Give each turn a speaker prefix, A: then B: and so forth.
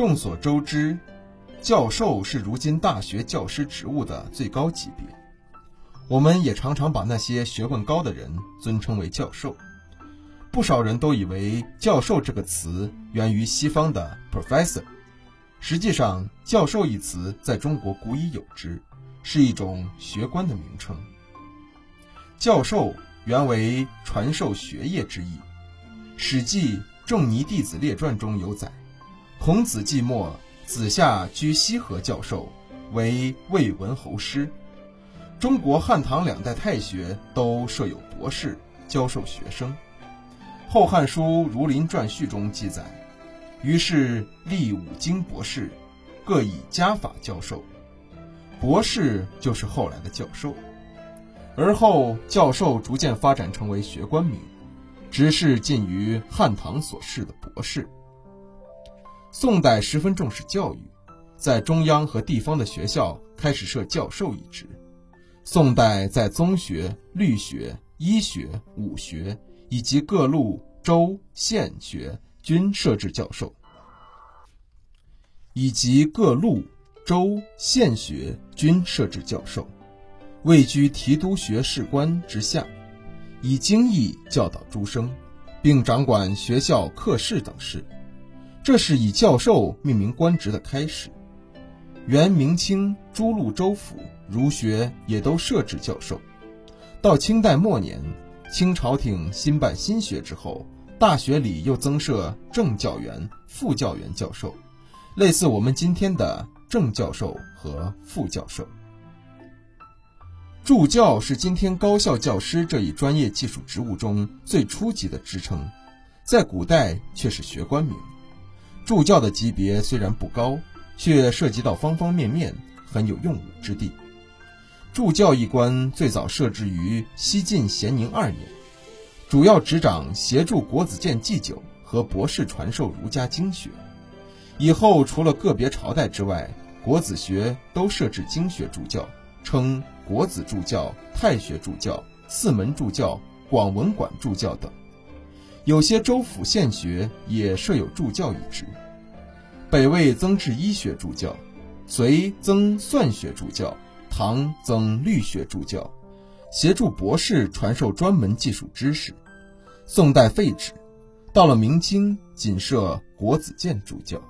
A: 众所周知，教授是如今大学教师职务的最高级别。我们也常常把那些学问高的人尊称为教授。不少人都以为“教授”这个词源于西方的 “professor”，实际上，“教授”一词在中国古已有之，是一种学官的名称。教授原为传授学业之意，《史记·仲尼弟子列传》中有载：“孔子季末，子夏居西河教授，为魏文侯师。”中国汉唐两代太学都设有博士教授学生。《后汉书·儒林传序》中记载，于是立五经博士，各以家法教授。博士就是后来的教授。而后教授逐渐发展成为学官名，直至近于汉唐所示的博士。宋代十分重视教育，在中央和地方的学校开始设教授一职。宋代在宗学、律学、医学、武学。以及各路州县学均设置教授，以及各路州县学均设置教授，位居提督学士官之下，以经义教导诸生，并掌管学校课室等事。这是以教授命名官职的开始。元明清诸路州府儒学也都设置教授，到清代末年。清朝廷新办新学之后，大学里又增设正教员、副教员教授，类似我们今天的正教授和副教授。助教是今天高校教师这一专业技术职务中最初级的职称，在古代却是学官名。助教的级别虽然不高，却涉及到方方面面，很有用武之地。助教一官最早设置于西晋咸宁二年，主要执掌协助国子监祭酒和博士传授儒家经学。以后除了个别朝代之外，国子学都设置经学助教，称国子助教、太学助教、四门助教、广文馆助教等。有些州府县学也设有助教一职。北魏增置医学助教，隋增算学助教。唐增律学助教，协助博士传授专门技术知识。宋代废止，到了明清仅设国子监助教。